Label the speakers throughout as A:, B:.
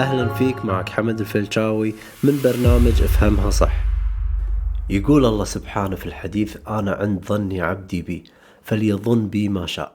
A: أهلا فيك معك حمد الفلشاوي من برنامج أفهمها صح. يقول الله سبحانه في الحديث أنا عند ظني عبدي بي فليظن بي ما شاء.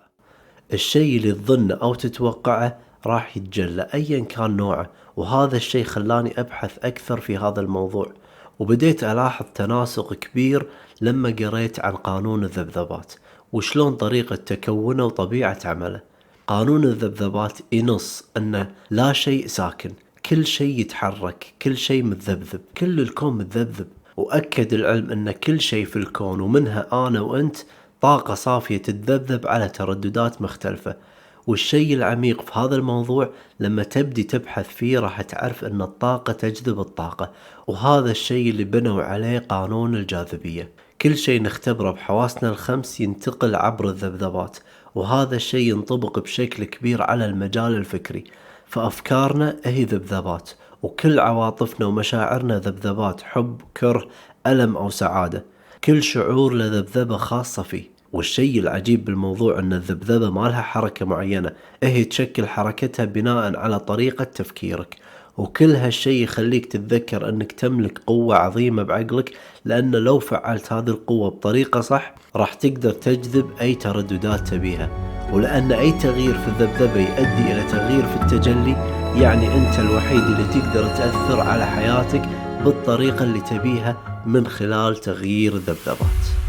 A: الشيء اللي تظنه أو تتوقعه راح يتجلى أيا كان نوعه. وهذا الشيء خلاني أبحث أكثر في هذا الموضوع. وبديت ألاحظ تناسق كبير لما قريت عن قانون الذبذبات. وشلون طريقة تكونه وطبيعة عمله. قانون الذبذبات ينص أن لا شيء ساكن كل شيء يتحرك كل شيء متذبذب كل الكون متذبذب. وأكد العلم أن كل شيء في الكون ومنها أنا وأنت طاقة صافية تتذبذب على ترددات مختلفة. والشيء العميق في هذا الموضوع لما تبدي تبحث فيه راح تعرف أن الطاقة تجذب الطاقة. وهذا الشيء اللي بنوا عليه قانون الجاذبية. كل شيء نختبره بحواسنا الخمس ينتقل عبر الذبذبات وهذا الشيء ينطبق بشكل كبير على المجال الفكري. فأفكارنا هي ذبذبات وكل عواطفنا ومشاعرنا ذبذبات حب كره ألم أو سعادة. كل شعور له ذبذبة خاصة فيه. والشيء العجيب بالموضوع أن الذبذبة ما لها حركة معينة هي تشكل حركتها بناء على طريقة تفكيرك. وكل هالشي يخليك تتذكر أنك تملك قوة عظيمة بعقلك لأن لو فعلت هذه القوة بطريقة صح راح تقدر تجذب أي ترددات تبيها. ولأن أي تغيير في الذبذبة يؤدي إلى تغيير في التجلي يعني أنت الوحيد اللي تقدر تأثر على حياتك بالطريقة اللي تبيها من خلال تغيير الذبذبات.